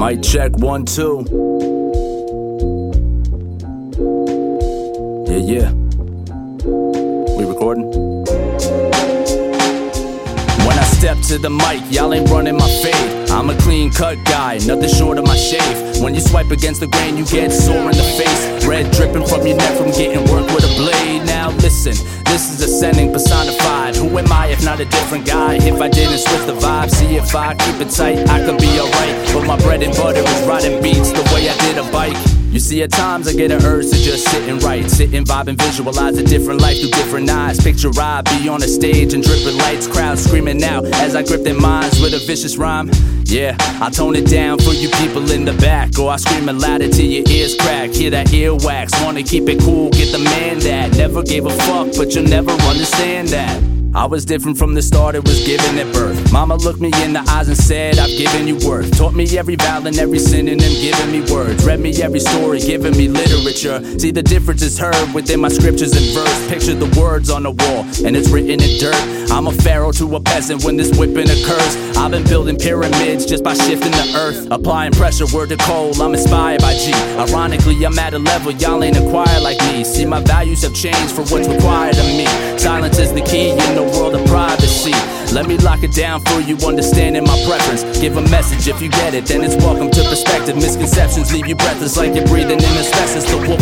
Mic check one, two. Yeah, yeah. We recording? When I step to the mic, y'all ain't running my fade. I'm a clean cut guy, nothing short of my shave. When you swipe against the grain, you get sore in the face. Red dripping from your neck from getting work with a blade. Now listen, this is ascending personified. Who am I if not a different guy? If I didn't switch the vibe, see if I keep it tight, I could be alright. But my bread and butter is riding beats the way I did a bike. You see, at times I get an urge to just sit and write, sit and vibe and visualize a different life through different eyes. Picture I be on a stage and dripping lights, crowds screaming out as I grip their minds with a vicious rhyme. Yeah, I tone it down for you people in the back, or I scream it louder till your ears crack. Hear that earwax, wanna keep it cool, get the man that never gave a fuck, but you'll never understand that. I was different from the start, it was given at birth. Mama looked me in the eyes and said, I've given you worth. Taught me every vowel and every synonym, giving me words. Read me every story, giving me literature. See, the difference is heard within my scriptures and verse. Picture the words on the wall, and it's written in dirt. I'm a to a peasant when this whipping occurs. I've been building pyramids just by shifting the earth. Applying pressure, word to cold, I'm inspired by G. Ironically, I'm at a level y'all ain't acquired like me. See, my values have changed for what's required of me. Silence is the key in the world of privacy. Let me lock it down for you, understanding my preference. Give a message if you get it, then it's welcome to perspective. Misconceptions leave you breathless like you're breathing in asbestos. The wolf